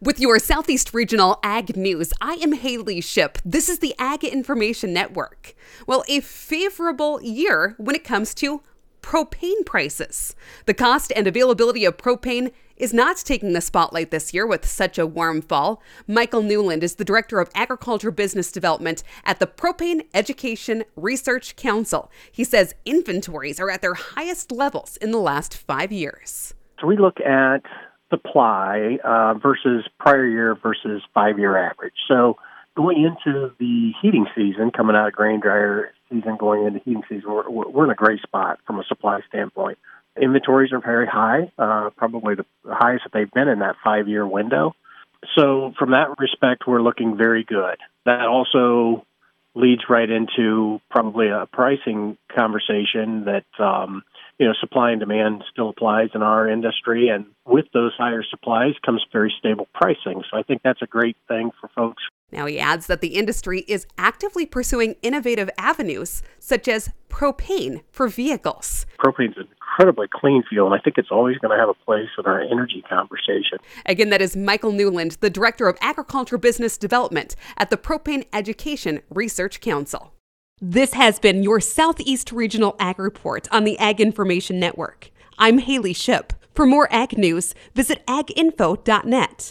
With your Southeast Regional Ag News, I am Haley Ship. This is the Ag Information Network. Well, a favorable year when it comes to propane prices. The cost and availability of propane is not taking the spotlight this year with such a warm fall. Michael Newland is the Director of Agriculture Business Development at the Propane Education Research Council. He says inventories are at their highest levels in the last five years. So we look at supply uh, versus prior year versus five year average. So going into the heating season, coming out of grain dryer season, going into heating season, we're, we're in a great spot from a supply standpoint. Inventories are very high, uh, probably the highest that they've been in that five year window. So from that respect, we're looking very good. That also leads right into probably a pricing conversation that um, you know, supply and demand still applies in our industry. And with those higher supplies comes very stable pricing. So I think that's a great thing for folks. Now, he adds that the industry is actively pursuing innovative avenues such as propane for vehicles. Propane is an incredibly clean fuel, and I think it's always going to have a place in our energy conversation. Again, that is Michael Newland, the Director of Agriculture Business Development at the Propane Education Research Council. This has been your Southeast Regional Ag Report on the Ag Information Network. I'm Haley Ship. For more ag news, visit aginfo.net.